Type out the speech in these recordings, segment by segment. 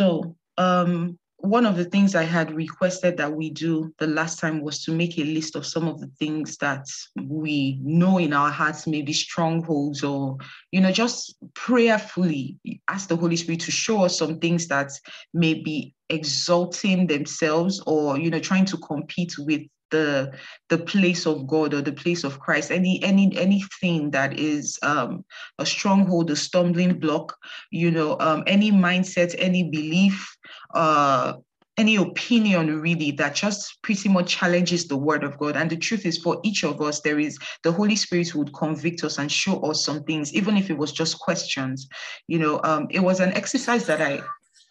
So um, one of the things I had requested that we do the last time was to make a list of some of the things that we know in our hearts may be strongholds, or, you know, just prayerfully ask the Holy Spirit to show us some things that may be exalting themselves or, you know, trying to compete with the the place of God or the place of Christ. Any any anything that is um, a stronghold, a stumbling block, you know, um, any mindset, any belief, uh, any opinion really that just pretty much challenges the word of God. And the truth is, for each of us, there is the Holy Spirit would convict us and show us some things, even if it was just questions. You know, um, it was an exercise that I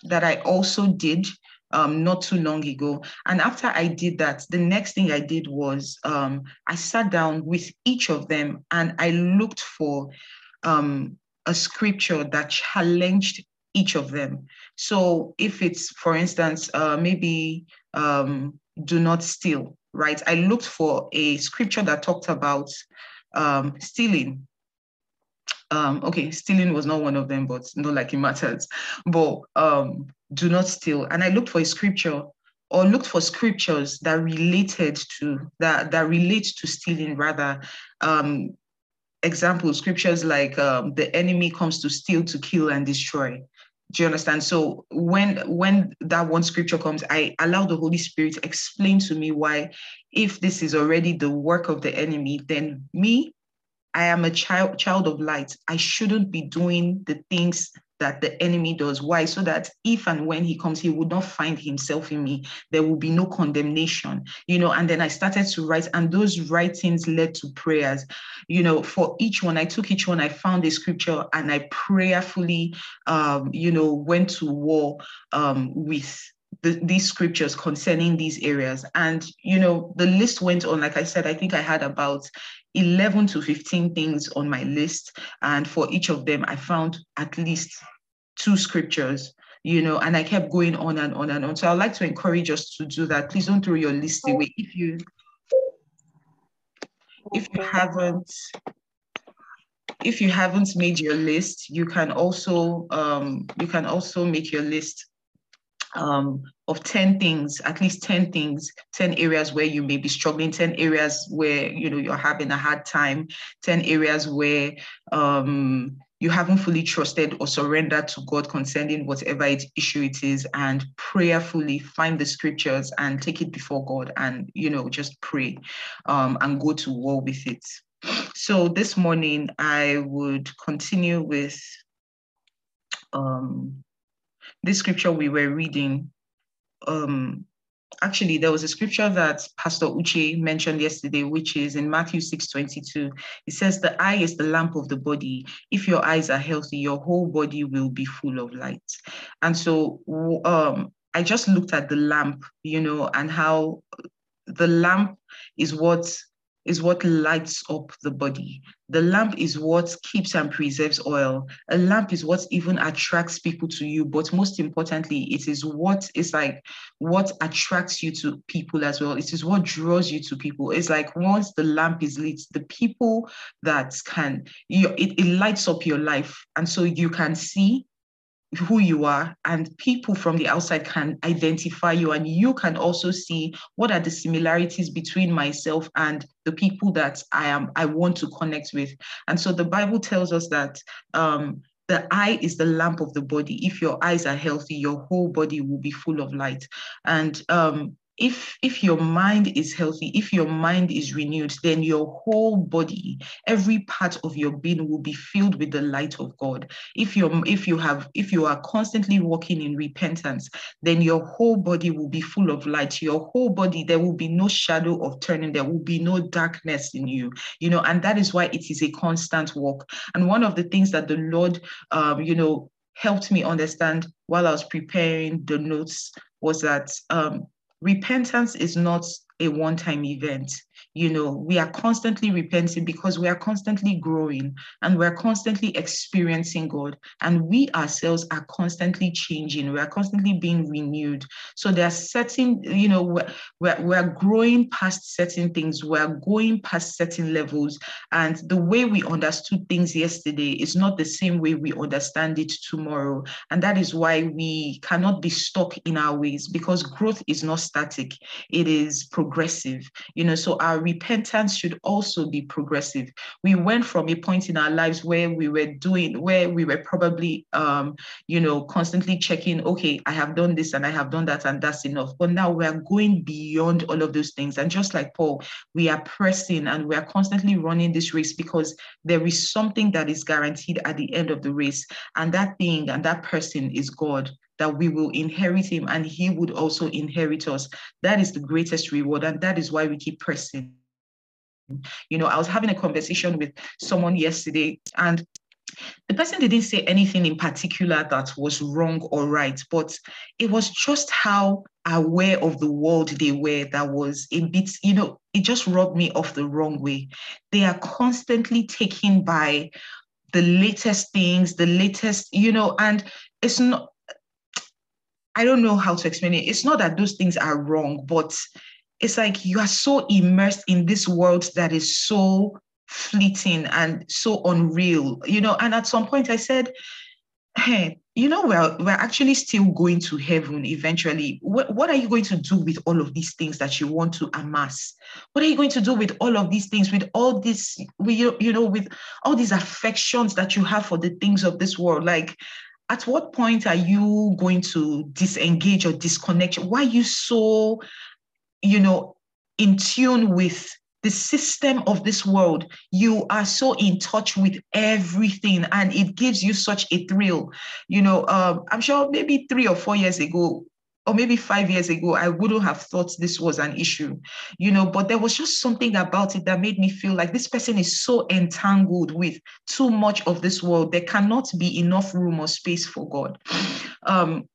that I also did um, not too long ago. And after I did that, the next thing I did was um, I sat down with each of them and I looked for um, a scripture that challenged each of them. So if it's, for instance, uh, maybe um, do not steal, right? I looked for a scripture that talked about um, stealing um, okay, stealing was not one of them, but not like it matters. But do not steal. And I looked for a scripture or looked for scriptures that related to that that relate to stealing rather. Um, example scriptures like um, the enemy comes to steal, to kill, and destroy. Do you understand? So when when that one scripture comes, I allow the Holy Spirit to explain to me why, if this is already the work of the enemy, then me I am a child child of light. I shouldn't be doing the things that the enemy does. Why? So that if and when he comes, he would not find himself in me. There will be no condemnation, you know. And then I started to write, and those writings led to prayers, you know. For each one, I took each one, I found a scripture, and I prayerfully, um, you know, went to war um, with the, these scriptures concerning these areas. And, you know, the list went on. Like I said, I think I had about 11 to 15 things on my list. And for each of them, I found at least two scriptures, you know, and I kept going on and on and on. So I'd like to encourage us to do that. Please don't throw your list away. If you if you haven't if you haven't made your list, you can also um, you can also make your list um, of 10 things, at least 10 things, 10 areas where you may be struggling, 10 areas where you know you're having a hard time, 10 areas where um, you haven't fully trusted or surrendered to God concerning whatever it, issue it is, and prayerfully find the scriptures and take it before God and you know just pray um, and go to war with it. So this morning I would continue with um, this scripture we were reading, um, actually there was a scripture that Pastor Uche mentioned yesterday, which is in Matthew 6 22. It says, The eye is the lamp of the body. If your eyes are healthy, your whole body will be full of light. And so um, I just looked at the lamp, you know, and how the lamp is what is what lights up the body. The lamp is what keeps and preserves oil. A lamp is what even attracts people to you. But most importantly, it is what is like what attracts you to people as well. It is what draws you to people. It's like once the lamp is lit, the people that can, you, it, it lights up your life. And so you can see who you are and people from the outside can identify you and you can also see what are the similarities between myself and the people that i am i want to connect with. And so the bible tells us that um, the eye is the lamp of the body. If your eyes are healthy your whole body will be full of light. And um, if if your mind is healthy if your mind is renewed then your whole body every part of your being will be filled with the light of god. If you if you have if you are constantly walking in repentance then your whole body will be full of light. Your whole body there will be no shadow of turning. There will be no darkness in you you know and that is why it is a constant walk. And one of the things that the lord um, you know helped me understand while i was preparing the notes was that um, repentance is not a one-time event you know we are constantly repenting because we are constantly growing and we're constantly experiencing god. And we ourselves are constantly changing. We are constantly being renewed. So there are certain you know we're, we're, we're growing past certain things. We're going past certain levels. And the way we understood things yesterday is not the same way we understand it tomorrow. And that is why we cannot be stuck in our ways because growth is not static. It is progressive. You know so our repentance should also be progressive. We went from a point in our lives where we were doing, where we were probably, um, you know, constantly checking, okay, I have done this and I have done that and that's enough. But now we are going beyond all of those things. And just like Paul, we are pressing and we are constantly running this race because there is something that is guaranteed at the end of the race. And that thing and that person is God that we will inherit him and he would also inherit us. That is the greatest reward. And that is why we keep pressing. You know, I was having a conversation with someone yesterday, and the person didn't say anything in particular that was wrong or right, but it was just how aware of the world they were that was a bit, you know, it just rubbed me off the wrong way. They are constantly taken by the latest things, the latest, you know, and it's not, I don't know how to explain it. It's not that those things are wrong, but it's like you are so immersed in this world that is so fleeting and so unreal, you know. And at some point I said, hey, you know, we're, we're actually still going to heaven eventually. What, what are you going to do with all of these things that you want to amass? What are you going to do with all of these things, with all this, you, you know, with all these affections that you have for the things of this world? Like, at what point are you going to disengage or disconnect? Why are you so you know, in tune with the system of this world, you are so in touch with everything and it gives you such a thrill. You know, um, I'm sure maybe three or four years ago, or maybe five years ago, I wouldn't have thought this was an issue, you know, but there was just something about it that made me feel like this person is so entangled with too much of this world. There cannot be enough room or space for God. Um,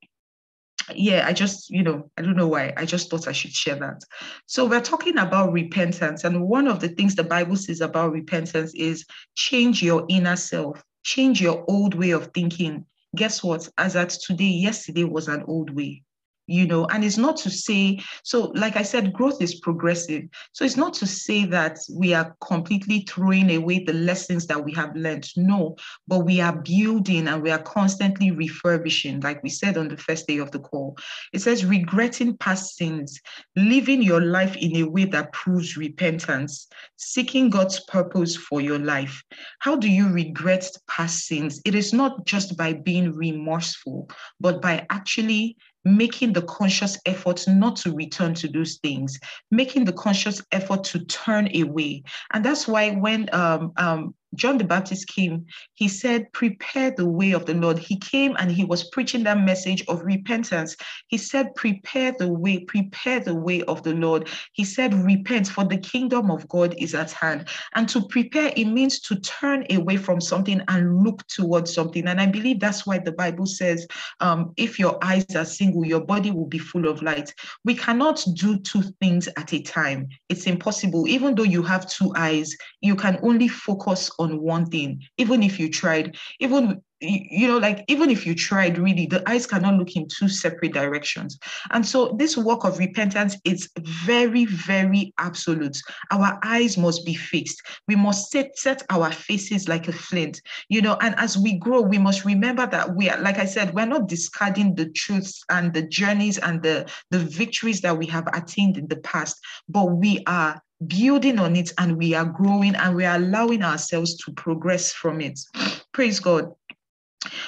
yeah, I just, you know, I don't know why. I just thought I should share that. So we're talking about repentance. And one of the things the Bible says about repentance is change your inner self, change your old way of thinking. Guess what? As at today, yesterday was an old way you know and it's not to say so like i said growth is progressive. So it's not to say that we are completely throwing away the lessons that we have learned. No but we are building and we are constantly refurbishing like we said on the first day of the call. It says regretting past sins living your life in a way that proves repentance seeking god's purpose for your life. How do you regret past sins? It is not just by being remorseful but by actually making the conscious effort not to return to those things, making the conscious effort to turn away. And that's why when um, um, John the Baptist came, he said, Prepare the way of the Lord. He came and he was preaching that message of repentance. He said, Prepare the way, prepare the way of the Lord. He said, Repent, for the kingdom of God is at hand. And to prepare, it means to turn away from something and look towards something. And I believe that's why the Bible says, um, If your eyes are single, your body will be full of light. We cannot do two things at a time. It's impossible. Even though you have two eyes, you can only focus on on one thing, even if you tried, even you know, like even if you tried really, the eyes cannot look in two separate directions. And so this work of repentance is very, very absolute. Our eyes must be fixed. We must set, set our faces like a flint, you know, and as we grow, we must remember that we are, like I said, we're not discarding the truths and the journeys and the, the victories that we have attained in the past, but we are building on it and we are growing and we are allowing ourselves to progress from it. Praise God.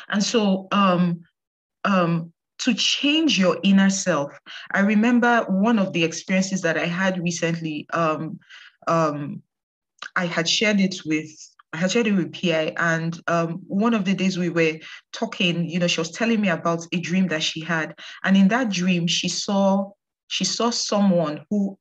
And so, um, um, to change your inner self, I remember one of the experiences that I had recently. Um, um, I had shared it with I had shared it with PI, and um, one of the days we were talking, you know, she was telling me about a dream that she had, and in that dream, she saw she saw someone who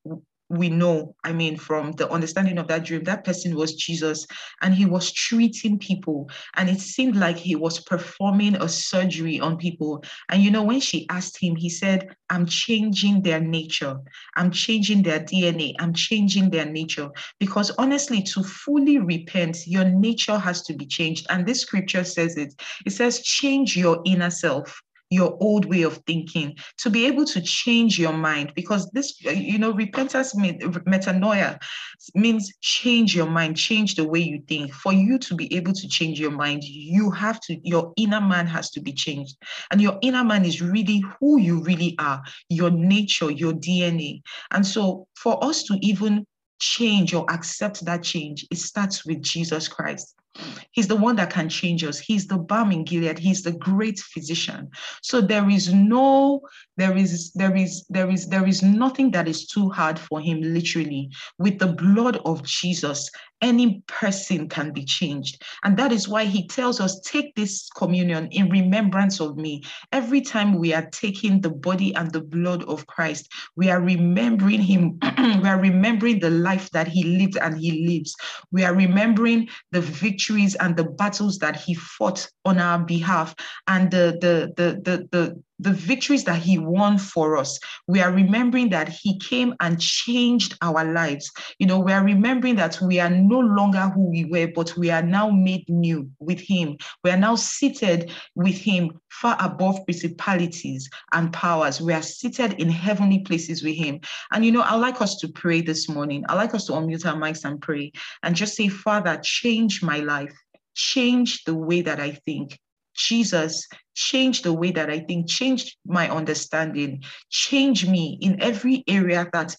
we know, I mean, from the understanding of that dream, that person was Jesus and he was treating people. And it seemed like he was performing a surgery on people. And you know, when she asked him, he said, I'm changing their nature, I'm changing their DNA, I'm changing their nature. Because honestly, to fully repent, your nature has to be changed. And this scripture says it it says, change your inner self your old way of thinking, to be able to change your mind, because this, uh, you know, repentance, metanoia means change your mind, change the way you think. For you to be able to change your mind, you have to, your inner man has to be changed. And your inner man is really who you really are, your nature, your DNA. And so for us to even change or accept that change, it starts with Jesus Christ. He's the one that can change us. He's the balm in Gilead. He's the great physician. So there is no, there is, there is, there is, there is nothing that is too hard for him, literally. With the blood of Jesus, any person can be changed. And that is why he tells us, take this communion in remembrance of me. Every time we are taking the body and the blood of Christ, we are remembering him. we are remembering the life that he lived and he lives. We are remembering the victories and the battles that he fought on our behalf and the, the, the, the, the, the victories that he won for us. We are remembering that he came and changed our lives. You know, we are remembering that we are no longer who we were, but we are now made new with him. We are now seated with him far above principalities and powers. We are seated in heavenly places with him. And, you know, i like us to pray this morning. i like us to unmute our mics and pray and just say, Father, change my life change the way that I think. Jesus change the way that I think, change my understanding, change me in every area that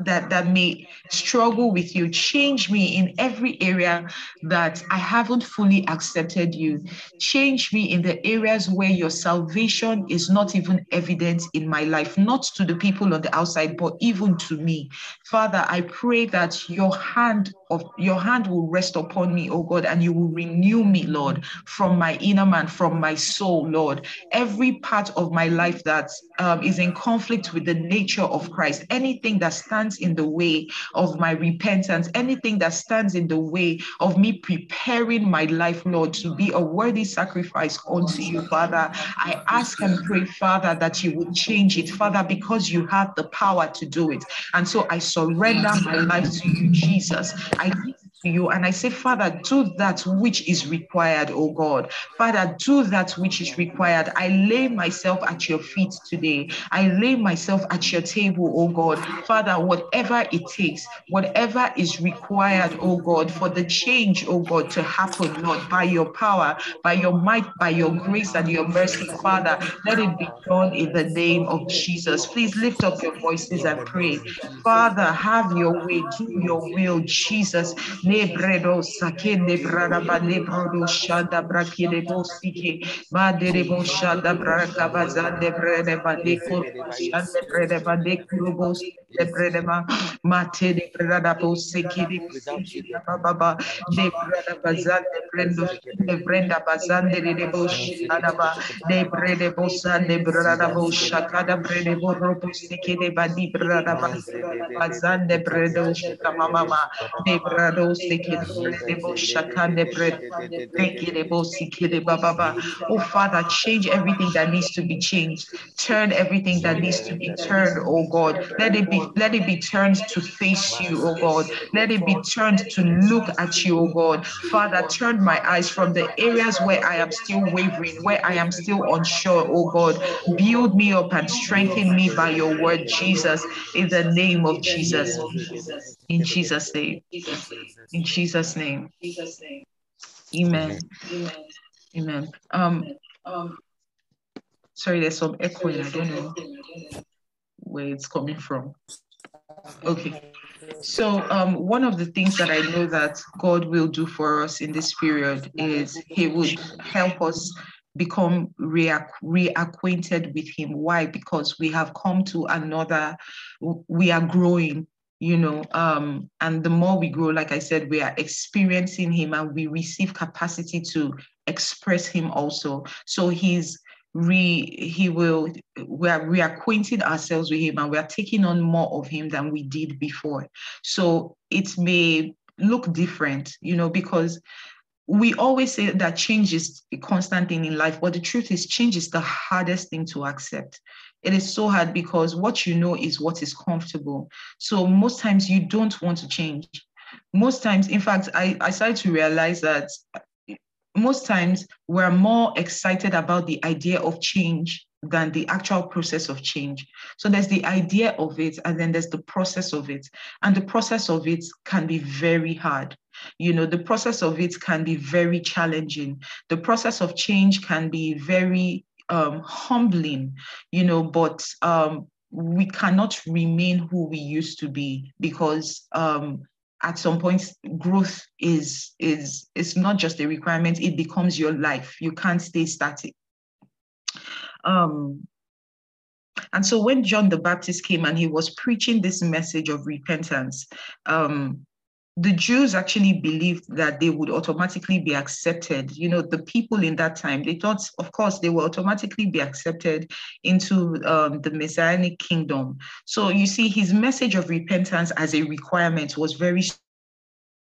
that that may struggle with you change me in every area that i haven't fully accepted you. Change me in the areas where your salvation is not even evident in my life not to the people on the outside but even to me. Father i pray that your hand of your hand will rest upon me oh god and you will renew me lord from my inner man from my soul lord. Every part of my life that um, is in conflict with the nature of christ anything that stands stands in the way of my repentance, anything that stands in the way of me preparing my life, Lord, to be a worthy sacrifice unto you, Father. I ask and pray, Father, that you would change it, Father, because you have the power to do it. And so I surrender my life to you, Jesus. I to you and I say, Father, do that which is required, oh God. Father, do that which is required. I lay myself at your feet today. I lay myself at your table, oh God. Father, whatever it takes, whatever is required, oh God, for the change, oh God, to happen, Lord, by your power, by your might, by your grace and your mercy, Father, let it be done in the name of Jesus. Please lift up your voices and pray. Father, have your way, do your will, Jesus lebredo sakende brada ba lebrodo shanda brakide bosike ma dere bo shanda braka bazande brede ba de ko shanda brede ba de de brede ma mate de brada bosike de ba ba ba. De brada bazande brendo de brenda bazande de bo shanda de brede bosande brada bo shakada brede bo robo de ba brada bazande bredo shama mama de Oh, Father, change everything that needs to be changed. Turn everything that needs to be turned, oh God. Let it be let it be turned to face you, oh God. Let it be turned to look at you, oh God. Father, turn my eyes from the areas where I am still wavering, where I am still unsure, oh God. Build me up and strengthen me by your word, Jesus, in the name of Jesus. In Jesus' name. In Jesus' name. Jesus' name. Amen. Amen. Um, um, sorry, there's some echoing. I don't know where it's coming from. Okay. So um, one of the things that I know that God will do for us in this period is He would help us become reac- reacquainted with Him. Why? Because we have come to another, we are growing you know um and the more we grow like i said we are experiencing him and we receive capacity to express him also. So he's re he will we are reacquainting ourselves with him and we are taking on more of him than we did before. So it may look different you know because we always say that change is a constant thing in life but the truth is change is the hardest thing to accept it is so hard because what you know is what is comfortable so most times you don't want to change most times in fact i, I started to realize that most times we're more excited about the idea of change than the actual process of change. So there's the idea of it, and then there's the process of it. And the process of it can be very hard. You know, the process of it can be very challenging. The process of change can be very um, humbling, you know, but um, we cannot remain who we used to be because um, at some point growth is is is not just a requirement. It becomes your life. You can't stay static. Um and so when john the baptist came and he was preaching this message of repentance um the Jews actually believed that they would automatically be accepted. You know, the people in that time, they thought, of course, they will automatically be accepted into um, the Messianic kingdom. So you see, his message of repentance as a requirement was very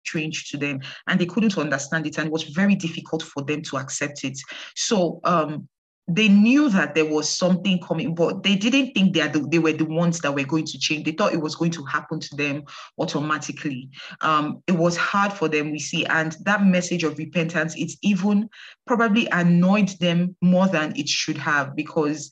strange to them and they couldn't understand it and it was very difficult for them to accept it. So um, they knew that there was something coming, but they didn't think they, the, they were the ones that were going to change. They thought it was going to happen to them automatically. Um, it was hard for them, we see. And that message of repentance, it's even probably annoyed them more than it should have because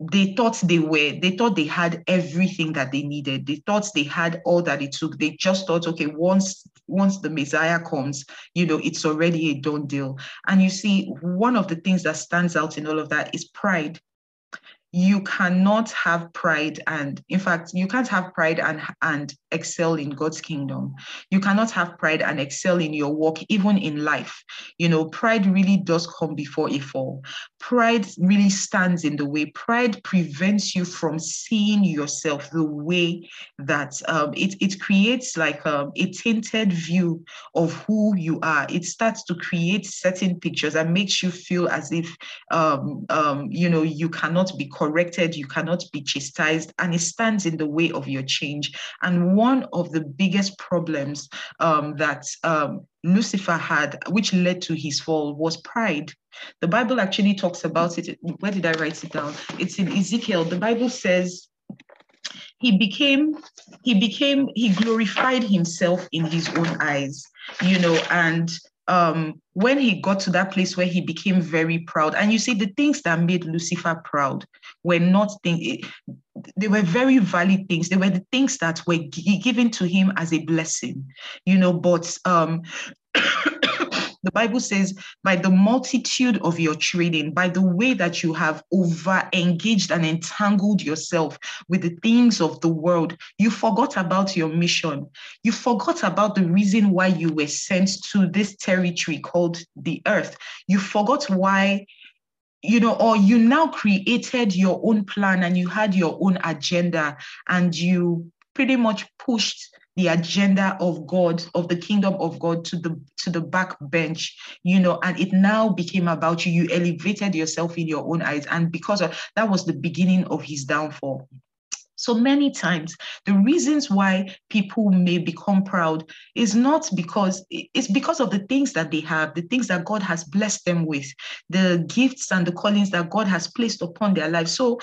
they thought they were they thought they had everything that they needed. They thought they had all that it took. They just thought okay once once the messiah comes you know it's already a done deal. And you see one of the things that stands out in all of that is pride. You cannot have pride and in fact you can't have pride and and excel in god's kingdom. You cannot have pride and excel in your work even in life. You know pride really does come before a fall. Pride really stands in the way. Pride prevents you from seeing yourself the way that um, it, it creates like um, a tainted view of who you are. It starts to create certain pictures and makes you feel as if um, um you know you cannot be corrected, you cannot be chastised, and it stands in the way of your change. And one of the biggest problems um, that um, Lucifer had, which led to his fall, was pride. The Bible actually talks about it. Where did I write it down? It's in Ezekiel. The Bible says, he became he became he glorified himself in his own eyes you know and um, when he got to that place where he became very proud, and you see the things that made Lucifer proud were not things, they were very valid things. They were the things that were given to him as a blessing, you know, but um, the Bible says, by the multitude of your trading, by the way that you have over engaged and entangled yourself with the things of the world, you forgot about your mission. You forgot about the reason why you were sent to this territory called the earth. You forgot why you know, or you now created your own plan and you had your own agenda and you pretty much pushed the agenda of God, of the kingdom of God to the to the back bench, you know, and it now became about you. You elevated yourself in your own eyes. And because of that was the beginning of his downfall. So many times, the reasons why people may become proud is not because it's because of the things that they have, the things that God has blessed them with, the gifts and the callings that God has placed upon their lives. So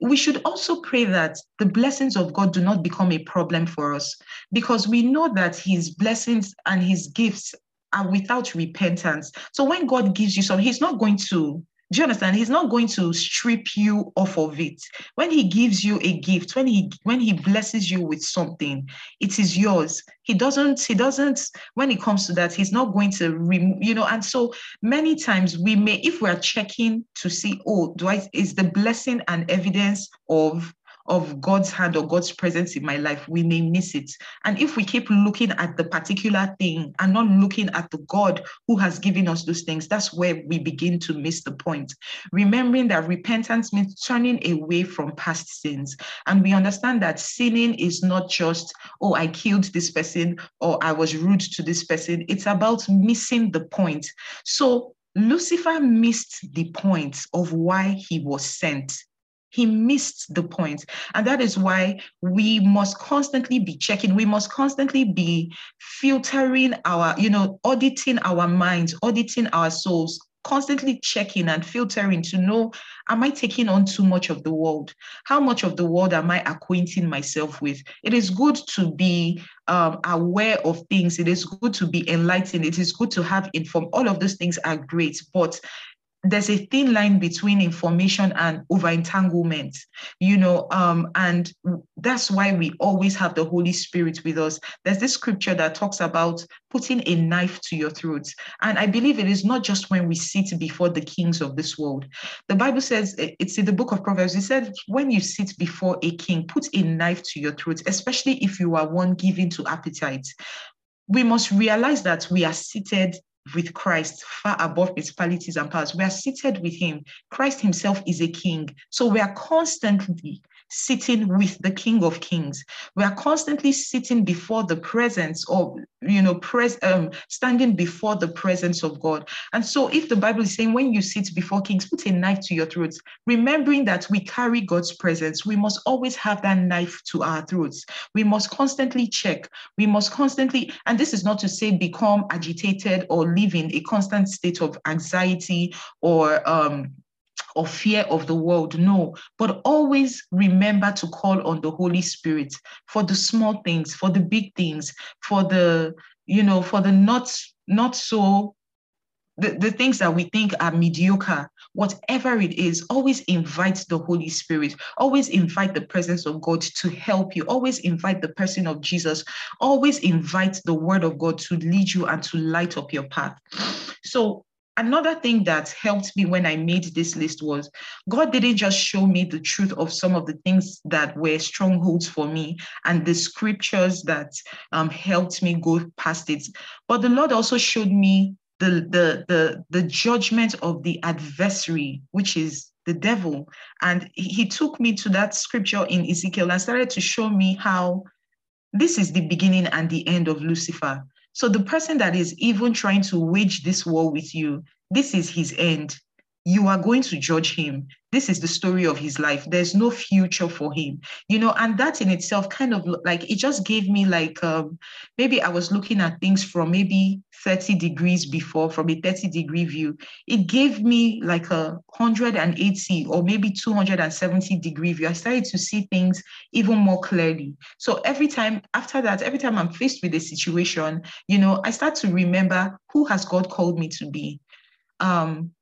we should also pray that the blessings of God do not become a problem for us because we know that his blessings and his gifts are without repentance. So when God gives you some, he's not going to do you understand? He's not going to strip you off of it. When he gives you a gift, when he when he blesses you with something, it is yours. He doesn't, he doesn't, when it comes to that, he's not going to remove, you know. And so many times we may, if we are checking to see, oh, do I is the blessing and evidence of of God's hand or God's presence in my life, we may miss it. And if we keep looking at the particular thing and not looking at the God who has given us those things, that's where we begin to miss the point. Remembering that repentance means turning away from past sins. And we understand that sinning is not just, oh, I killed this person or I was rude to this person. It's about missing the point. So Lucifer missed the point of why he was sent. He missed the point. And that is why we must constantly be checking. We must constantly be filtering our, you know, auditing our minds, auditing our souls, constantly checking and filtering to know am I taking on too much of the world? How much of the world am I acquainting myself with? It is good to be um, aware of things. It is good to be enlightened. It is good to have informed. All of those things are great, but there's a thin line between information and over entanglement you know um, and that's why we always have the holy spirit with us. There's this scripture that talks about putting a knife to your throat. And i believe it is not just when we sit before the kings of this world. The bible says it's in the book of proverbs. It said when you sit before a king put a knife to your throat especially if you are one given to appetite. We must realize that we are seated with Christ far above principalities and powers. We are seated with him. Christ himself is a king. So we are constantly sitting with the King of Kings. We are constantly sitting before the presence of, you know, pres- um, standing before the presence of God. And so, if the Bible is saying when you sit before kings, put a knife to your throat, remembering that we carry God's presence, we must always have that knife to our throats. We must constantly check. We must constantly, and this is not to say become agitated or live in a constant state of anxiety or um, or fear of the world. No, but always remember to call on the Holy Spirit for the small things, for the big things, for the, you know, for the not, not so the, the things that we think are mediocre, whatever it is, always invite the Holy Spirit, always invite the presence of God to help you, always invite the person of Jesus, always invite the word of God to lead you and to light up your path. So another thing that helped me when I made this list was God didn't just show me the truth of some of the things that were strongholds for me and the scriptures that um, helped me go past it, but the Lord also showed me the, the, the, the judgment of the adversary, which is the devil. And he took me to that scripture in Ezekiel and started to show me how this is the beginning and the end of Lucifer. So the person that is even trying to wage this war with you, this is his end. You are going to judge him. This is the story of his life. There's no future for him you know and that in itself kind of like it just gave me like um, maybe i was looking at things from maybe 30 degrees before from a 30 degree view. It gave me like a 180 or maybe 270 degree view. I started to see things even more clearly. So every time after that every time i'm faced with a situation you know i start to remember who has god called me to be. Um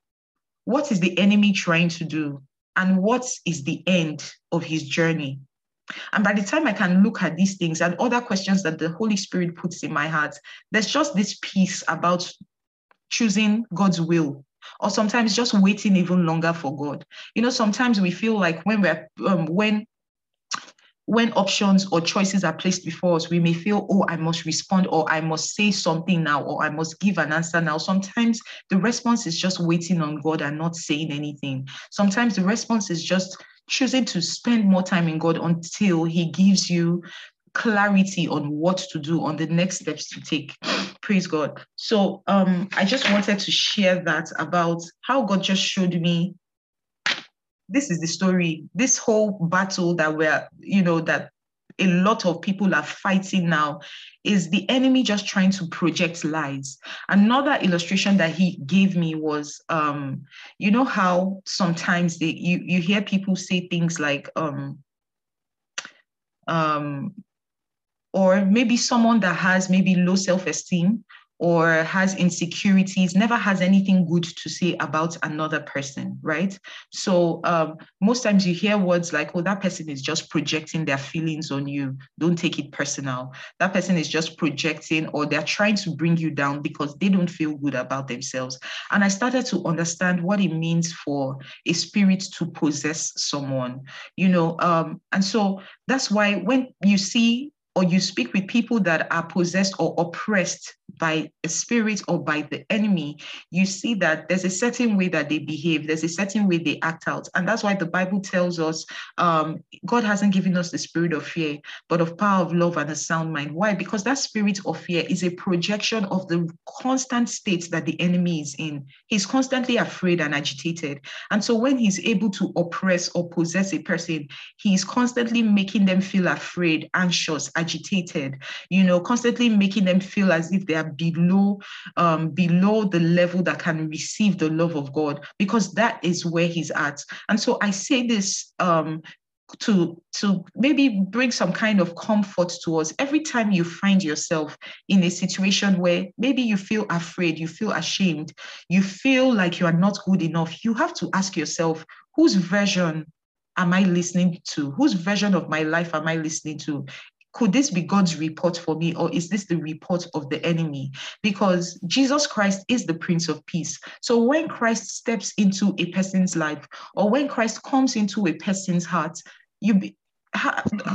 what is the enemy trying to do? And what is the end of his journey? And by the time I can look at these things and other questions that the Holy Spirit puts in my heart, there's just this peace about choosing God's will or sometimes just waiting even longer for God. You know, sometimes we feel like when we're um, when when options or choices are placed before us, we may feel, oh, I must respond, or I must say something now, or I must give an answer now. Sometimes the response is just waiting on God and not saying anything. Sometimes the response is just choosing to spend more time in God until He gives you clarity on what to do, on the next steps to take. Praise God. So um, I just wanted to share that about how God just showed me this is the story. This whole battle that we're, you know, that a lot of people are fighting now is the enemy just trying to project lies. Another illustration that he gave me was, um, you know how sometimes they you you hear people say things like, um, um, or maybe someone that has maybe low self-esteem or has insecurities never has anything good to say about another person right? So um, most times you hear words like oh that person is just projecting their feelings on you. Don't take it personal. That person is just projecting or they're trying to bring you down because they don't feel good about themselves. And i started to understand what it means for a spirit to possess someone you know um, and so that's why when you see or you speak with people that are possessed or oppressed by a spirit or by the enemy, you see that there's a certain way that they behave, there's a certain way they act out. And that's why the Bible tells us um, God hasn't given us the spirit of fear, but of power, of love, and a sound mind. Why? Because that spirit of fear is a projection of the constant state that the enemy is in. He's constantly afraid and agitated. And so when he's able to oppress or possess a person, he's constantly making them feel afraid, anxious, agitated, you know, constantly making them feel as if they are below um, below the level that can receive the love of God, because that is where he's at. And so I say this um, to to maybe bring some kind of comfort to us. Every time you find yourself in a situation where maybe you feel afraid you feel ashamed you feel like you are not good enough you have to ask yourself whose version am i listening to? Whose version of my life am i listening to could this be God's report for me, or is this the report of the enemy? Because Jesus Christ is the Prince of Peace. So when Christ steps into a person's life, or when Christ comes into a person's heart, you be,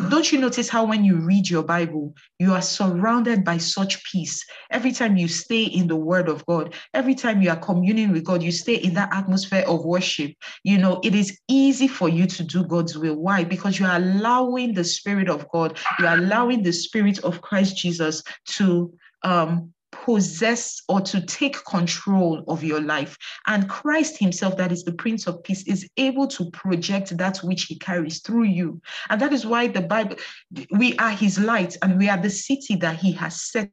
don't you notice how when you read your Bible, you are surrounded by such peace? Every time you stay in the Word of God, every time you are communing with God, you stay in that atmosphere of worship. You know, it is easy for you to do God's will. Why? Because you are allowing the Spirit of God, you are allowing the Spirit of Christ Jesus to um, possess or to take control of your life. And Christ Himself, that is the Prince of Peace, is able to project that which He carries through you. And that is why the Bible, we are His light and we are the city that He has set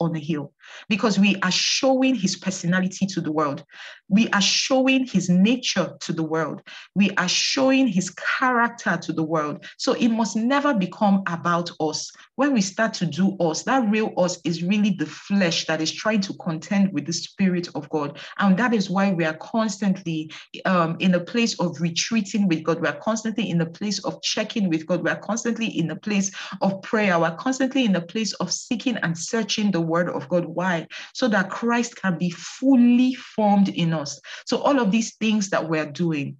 on a hill because we are showing his personality to the world. We are showing his nature to the world. We are showing his character to the world. So it must never become about us. When we start to do us, that real us is really the flesh that is trying to contend with the spirit of God. And that is why we are constantly um, in a place of retreating with God. We are constantly in a place of checking with God. We are constantly in a place of prayer. We're constantly in a place of seeking and searching the word of God why? So that Christ can be fully formed in us. So all of these things that we're doing,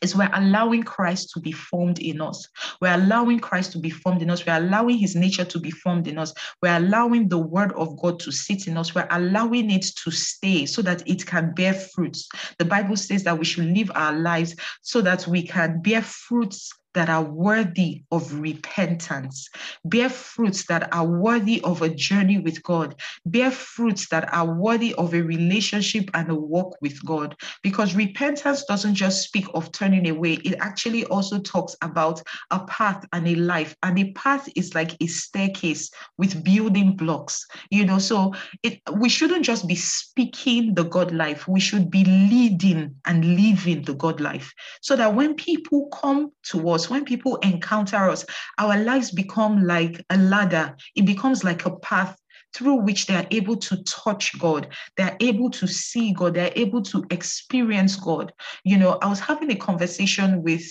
is we're allowing Christ to be formed in us. We're allowing Christ to be formed in us. We're allowing his nature to be formed in us. We're allowing the word of God to sit in us. We're allowing it to stay so that it can bear fruits. The Bible says that we should live our lives so that we can bear fruits that are worthy of repentance, bear fruits that are worthy of a journey with God, bear fruits that are worthy of a relationship and a walk with God. Because repentance doesn't just speak of turning away, it actually also talks about a path and a life. And a path is like a staircase with building blocks, you know. So it we shouldn't just be speaking the God life, we should be leading and living the God life. So that when people come to us, us, when people encounter us, our lives become like a ladder. It becomes like a path through which they are able to touch God. They're able to see God. They're able to experience God. You know, I was having a conversation with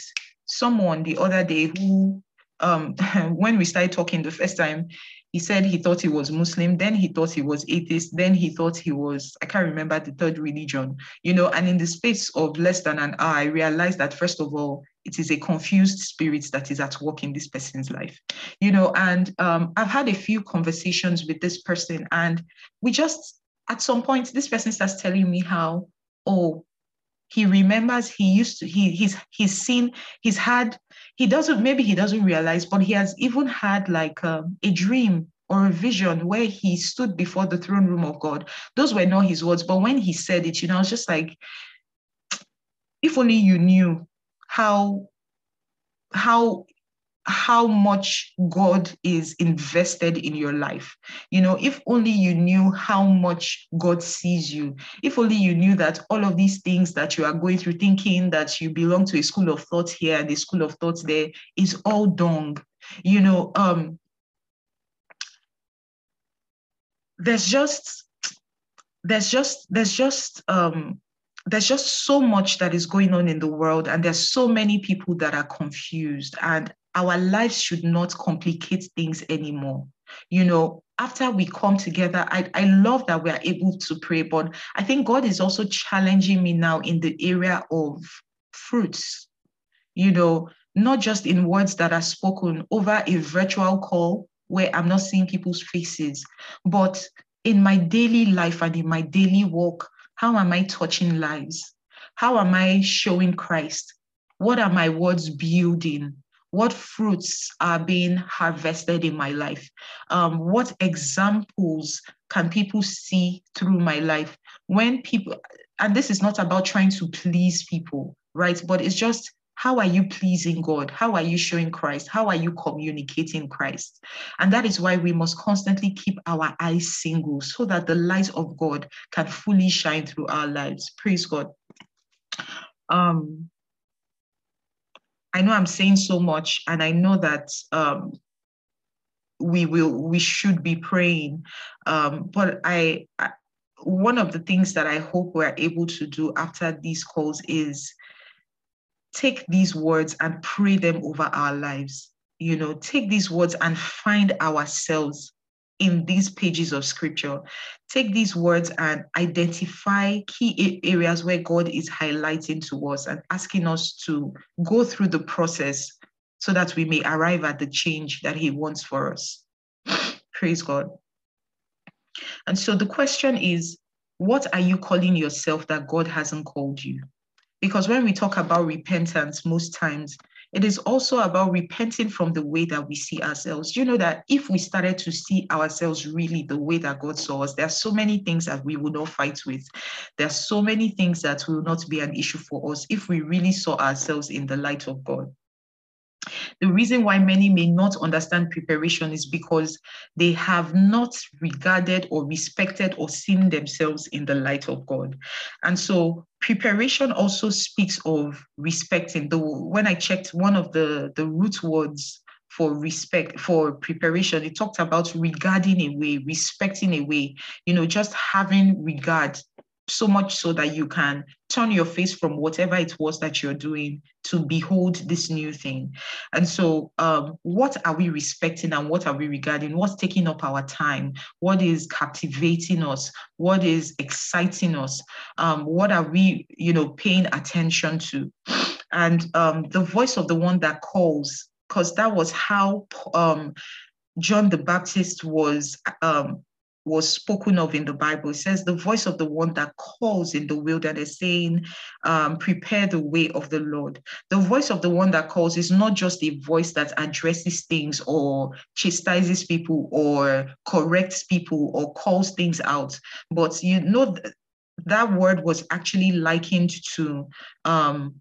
someone the other day who, um, when we started talking the first time, he said he thought he was Muslim, then he thought he was atheist, then he thought he was, I can't remember the third religion, you know, and in the space of less than an hour, I realized that first of all, it is a confused spirit that is at work in this person's life. You know and um, i've had a few conversations with this person and we just at some point this person starts telling me how oh he remembers he used to he he's he's seen he's had he doesn't maybe he doesn't realize but he has even had like um, a dream or a vision where he stood before the throne room of god. Those were not his words but when he said it you know i was just like if only you knew how how how much God is invested in your life. You know, if only you knew how much God sees you, if only you knew that all of these things that you are going through, thinking that you belong to a school of thought here and a school of thought there, is all dung. You know, um, there's just, there's just, there's just um, there's just so much that is going on in the world and there's so many people that are confused and our lives should not complicate things anymore. You know after we come together I, I love that we are able to pray but i think god is also challenging me now in the area of fruits. You know, not just in words that are spoken over a virtual call where I'm not seeing people's faces, but in my daily life and in my daily walk, how am I touching lives? How am I showing Christ? What are my words building? What fruits are being harvested in my life? Um, what examples can people see through my life? When people, and this is not about trying to please people, right? But it's just how are you pleasing God? How are you showing Christ? How are you communicating Christ? And that is why we must constantly keep our eyes single so that the light of God can fully shine through our lives. Praise God. Um, I know I'm saying so much, and I know that um, we will, we should be praying. Um, but I, I, one of the things that I hope we're able to do after these calls is take these words and pray them over our lives. You know, take these words and find ourselves in these pages of scripture. Take these words and identify key areas where God is highlighting to us and asking us to go through the process so that we may arrive at the change that He wants for us. Praise God. And so the question is what are you calling yourself that God hasn't called you? Because when we talk about repentance, most times it is also about repenting from the way that we see ourselves. You know that if we started to see ourselves really the way that God saw us, there are so many things that we will not fight with. There are so many things that will not be an issue for us if we really saw ourselves in the light of God. The reason why many may not understand preparation is because they have not regarded or respected or seen themselves in the light of God. And so preparation also speaks of respecting. The when I checked one of the, the root words for respect for preparation it talked about regarding a way respecting a way you know just having regard so much so that you can turn your face from whatever it was that you're doing to behold this new thing. And so, um, what are we respecting and what are we regarding? What's taking up our time? What is captivating us? What is exciting us? Um, what are we, you know, paying attention to? And um, the voice of the one that calls, because that was how um, John the Baptist was um, was spoken of in the Bible. It says, the voice of the one that calls in the wilderness, saying, um, Prepare the way of the Lord. The voice of the one that calls is not just a voice that addresses things or chastises people or corrects people or calls things out, but you know, that word was actually likened to um,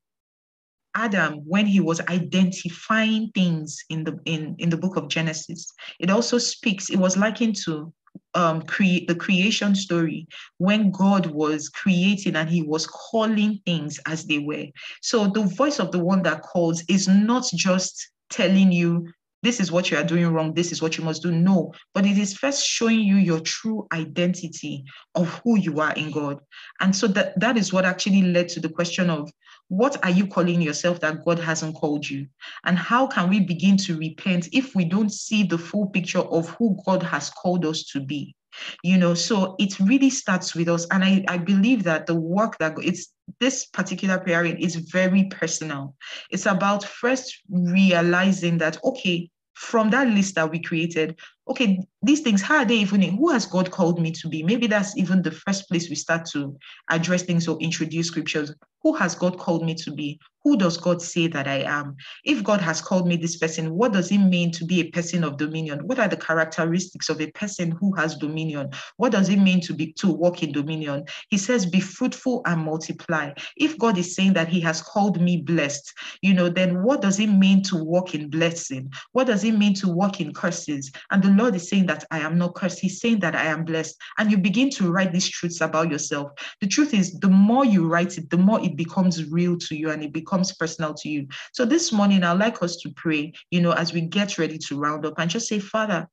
Adam when he was identifying things in the in, in the book of Genesis. It also speaks, it was likened to um, create the creation story when God was creating and he was calling things as they were. So the voice of the one that calls is not just telling you this is what you are doing wrong, this is what you must do. No, but it is first showing you your true identity of who you are in God. And so that, that is what actually led to the question of what are you calling yourself that God hasn't called you? And how can we begin to repent if we don't see the full picture of who God has called us to be? You know, so it really starts with us. And I, I believe that the work that it's this particular prayer is very personal. It's about first realizing that, okay, from that list that we created, okay, these things, how are they even? Who has God called me to be? Maybe that's even the first place we start to address things or introduce scriptures. Who has God called me to be? Who does God say that I am? If God has called me this person, what does it mean to be a person of dominion? What are the characteristics of a person who has dominion? What does it mean to be to walk in dominion? He says, be fruitful and multiply. If God is saying that He has called me blessed, you know, then what does it mean to walk in blessing? What does it mean to walk in curses? And the Lord is saying that I am not cursed. He's saying that I am blessed. And you begin to write these truths about yourself. The truth is, the more you write it, the more it becomes real to you and it becomes personal to you. So this morning, I'd like us to pray, you know, as we get ready to round up and just say, Father,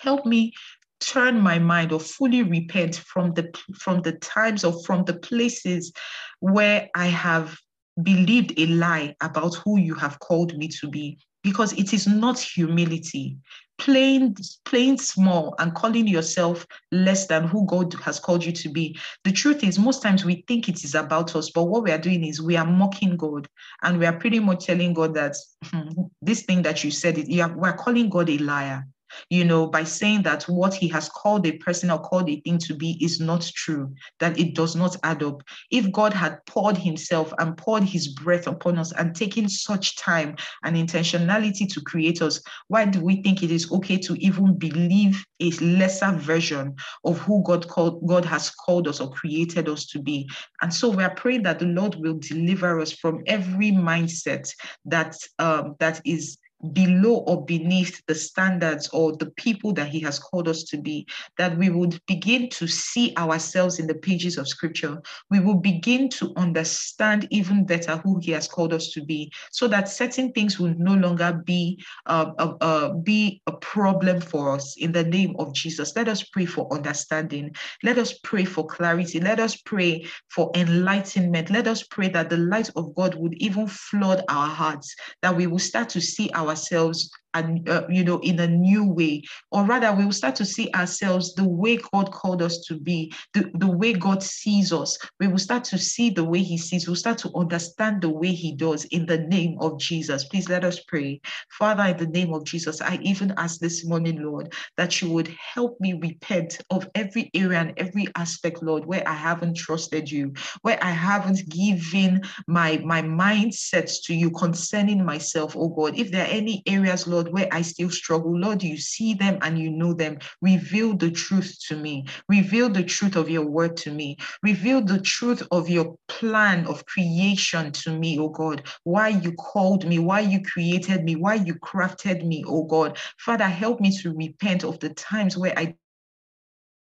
help me turn my mind or fully repent from the from the times or from the places where I have believed a lie about who you have called me to be because it is not humility playing playing small and calling yourself less than who God has called you to be. The truth is, most times we think it is about us, but what we are doing is we are mocking God, and we are pretty much telling God that hmm, this thing that you said, it, we're calling God a liar you know, by saying that what he has called a person or called a thing to be is not true, that it does not add up. If God had poured himself and poured his breath upon us and taken such time and intentionality to create us, why do we think it is okay to even believe a lesser version of who God called God has called us or created us to be? And so we are praying that the Lord will deliver us from every mindset that um, that is below or beneath the standards or the people that he has called us to be, that we would begin to see ourselves in the pages of scripture. We will begin to understand even better who he has called us to be, so that certain things will no longer be, uh, uh, uh, be a problem for us in the name of Jesus. Let us pray for understanding. Let us pray for clarity. Let us pray for enlightenment. Let us pray that the light of God would even flood our hearts, that we will start to see our ourselves and uh, you know in a new way. Or rather we will start to see ourselves the way god called us to be the, the way god sees us. We will start to see the way he sees we'll start to understand the way he does in the name of jesus. Please let us pray. Father in the name of jesus i even ask this morning lord that you would help me repent of every area and every aspect lord where i haven't trusted you where i haven't given my my mindsets to you concerning myself oh god. If there are any areas lord where I still struggle. Lord, you see them and you know them. Reveal the truth to me. Reveal the truth of your word to me. Reveal the truth of your plan of creation to me, oh God. Why you called me, why you created me, why you crafted me, oh God. Father, help me to repent of the times where I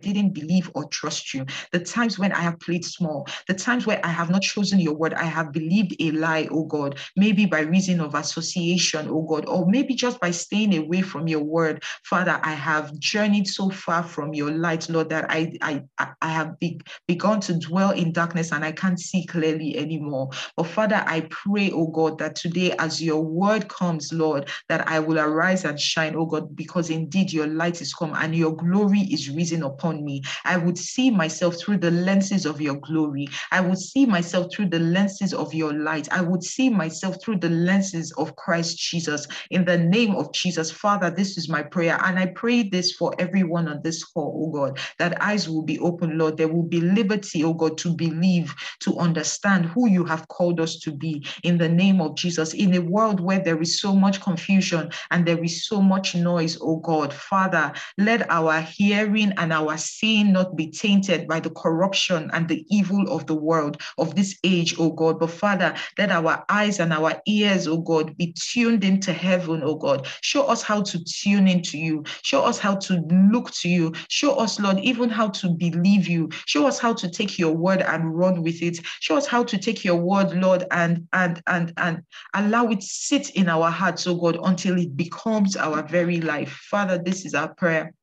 didn't believe or trust you, the times when I have played small, the times where I have not chosen your word, I have believed a lie, oh God, maybe by reason of association, oh God, or maybe just by staying away from your word. Father, I have journeyed so far from your light, Lord, that I, I, I have be, begun to dwell in darkness and I can't see clearly anymore. But Father, I pray, oh God, that today as your word comes, Lord, that I will arise and shine, oh God, because indeed your light is come and your glory is risen upon upon me. I would see myself through the lenses of your glory. I would see myself through the lenses of your light. I would see myself through the lenses of Christ Jesus. In the name of Jesus, Father, this is my prayer. And I pray this for everyone on this call, oh God, that eyes will be open, Lord. There will be liberty, oh God, to believe, to understand who you have called us to be in the name of Jesus. In a world where there is so much confusion and there is so much noise, oh God, Father, let our hearing and our our seeing not be tainted by the corruption and the evil of the world of this age, oh God. But Father, let our eyes and our ears, oh God, be tuned into heaven, oh God. Show us how to tune into you. Show us how to look to you. Show us, Lord, even how to believe you. Show us how to take your word and run with it. Show us how to take your word, Lord, and and and and allow it sit in our hearts, oh God, until it becomes our very life. Father, this is our prayer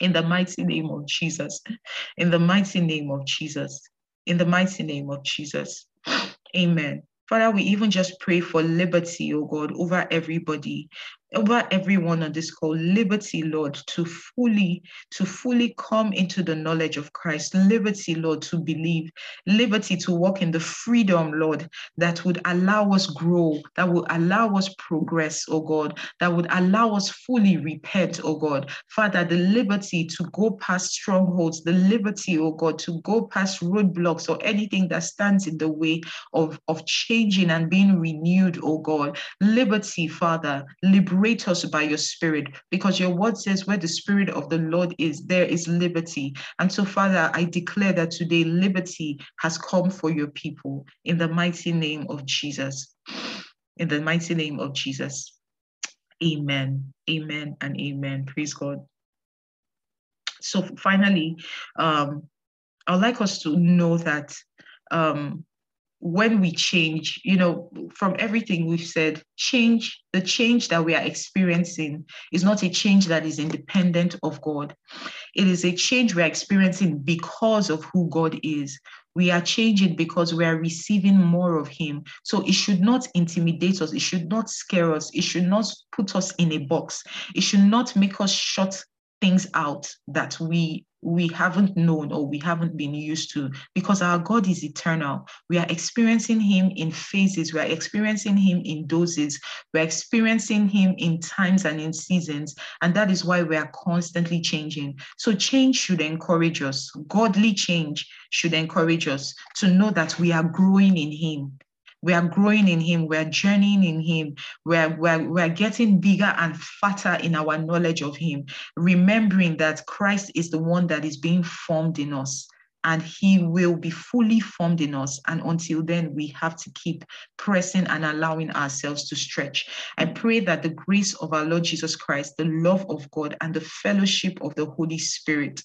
in the mighty name of Jesus. In the mighty name of Jesus. In the mighty name of Jesus. Amen. Father, we even just pray for liberty, oh God, over everybody over everyone on this call liberty lord to fully to fully come into the knowledge of christ. Liberty lord to believe. Liberty to walk in the freedom lord that would allow us grow that would allow us progress oh god that would allow us fully repent oh god. Father the liberty to go past strongholds the liberty oh god to go past roadblocks or anything that stands in the way of of changing and being renewed oh god. Liberty father liberation liberate us by your spirit because your word says where the spirit of the Lord is, there is liberty. And so, Father, I declare that today liberty has come for your people in the mighty name of Jesus. In the mighty name of Jesus. Amen. Amen and amen. Praise God. So finally, um, I'd like us to know that um, when we change, you know, from everything we've said, change, the change that we are experiencing is not a change that is independent of God. It is a change we're experiencing because of who God is. We are changing because we are receiving more of Him. So it should not intimidate us. It should not scare us. It should not put us in a box. It should not make us shut things out that we we haven't known or we haven't been used to because our God is eternal. We are experiencing Him in phases, we are experiencing Him in doses, we're experiencing Him in times and in seasons. And that is why we are constantly changing. So, change should encourage us, godly change should encourage us to know that we are growing in Him we are growing in him we're journeying in him we're, we're, we're getting bigger and fatter in our knowledge of him remembering that christ is the one that is being formed in us and he will be fully formed in us. And until then, we have to keep pressing and allowing ourselves to stretch. I pray that the grace of our Lord Jesus Christ, the love of God, and the fellowship of the Holy Spirit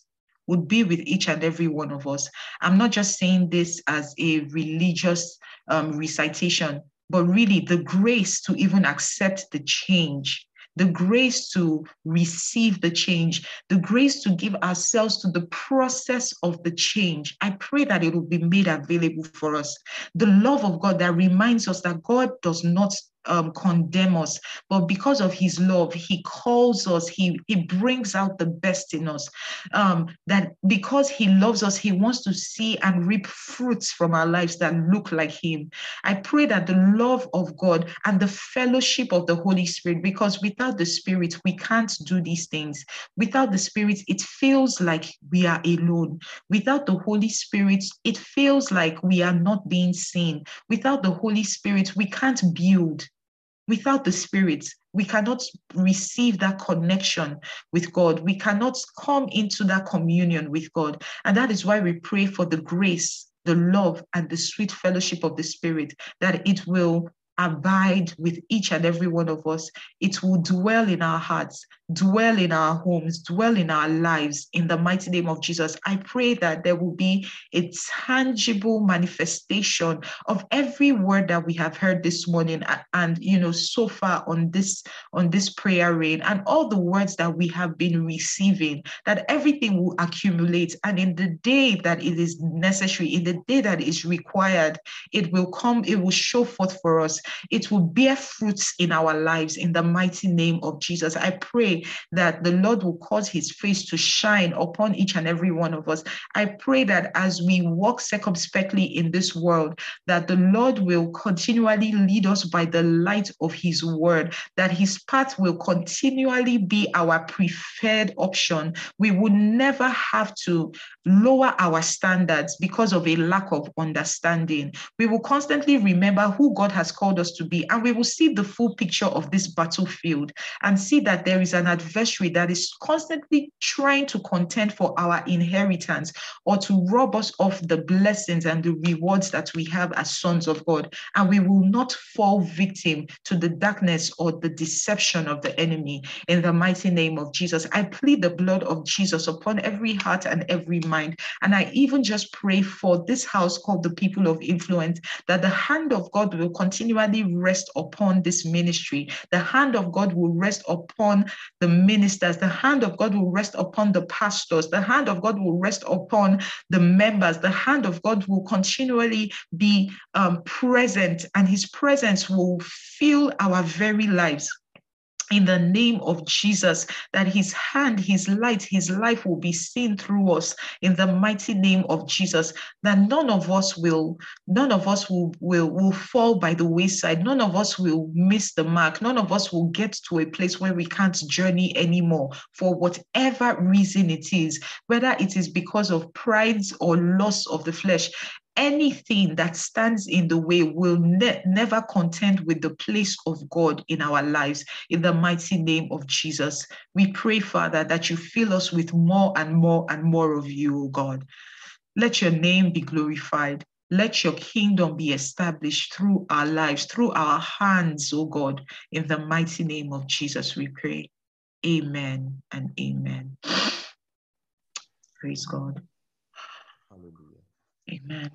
would be with each and every one of us. I'm not just saying this as a religious um, recitation, but really the grace to even accept the change the grace to receive the change, the grace to give ourselves to the process of the change. I pray that it will be made available for us. The love of God that reminds us that God does not um, condemn us, but because of his love, he calls us, he, he brings out the best in us. Um, that because he loves us, he wants to see and reap fruits from our lives that look like him. I pray that the love of God and the fellowship of the Holy Spirit, because without the Spirit, we can't do these things. Without the Spirit, it feels like we are alone. Without the Holy Spirit, it feels like we are not being seen. Without the Holy Spirit, we can't build without the Spirit, we cannot receive that connection with God. We cannot come into that communion with God. And that is why we pray for the grace, the love, and the sweet fellowship of the Spirit, that it will abide with each and every one of us. It will dwell in our hearts, dwell in our homes, dwell in our lives in the mighty name of Jesus. I pray that there will be a tangible manifestation of every word that we have heard this morning and you know so far on this on this prayer rain and all the words that we have been receiving that everything will accumulate and in the day that it is necessary in the day that is required it will come it will show forth for us it will bear fruits in our lives in the mighty name of Jesus I pray that the Lord will cause his face to shine upon each and every one of us. I pray that as we walk circumspectly in this world, that the Lord will continually lead us by the light of his word, that his path will continually be our preferred option. We would never have to lower our standards because of a lack of understanding. We will constantly remember who God has called us to be, and we will see the full picture of this battlefield and see that there is an adversary that is constantly trying to contend for our inheritance or to rob us of the blessings and the rewards that we have as sons of God. And we will not fall victim to the darkness or the deception of the enemy in the mighty name of Jesus. I plead the blood of Jesus upon every heart and every mind. And I even just pray for this house called the people of influence that the hand of God will continually rest upon this ministry. The hand of God will rest upon the ministers. The hand of God will rest upon the pastors. The hand of God will rest upon the members. The hand of God will continually be um, present, and his presence will fill our very lives in the name of Jesus, that his hand, his light, his life will be seen through us in the mighty name of Jesus, that none of us will, none of us will, will, will fall by the wayside. None of us will miss the mark. None of us will get to a place where we can't journey anymore for whatever reason it is, whether it is because of pride or loss of the flesh anything that stands in the way will ne- never contend with the place of God in our lives. In the mighty name of Jesus, we pray, Father, that you fill us with more and more and more of you, O God. Let your name be glorified. Let your kingdom be established through our lives, through our hands, O God. In the mighty name of Jesus, we pray. Amen and amen. Praise God. Hallelujah. Amen.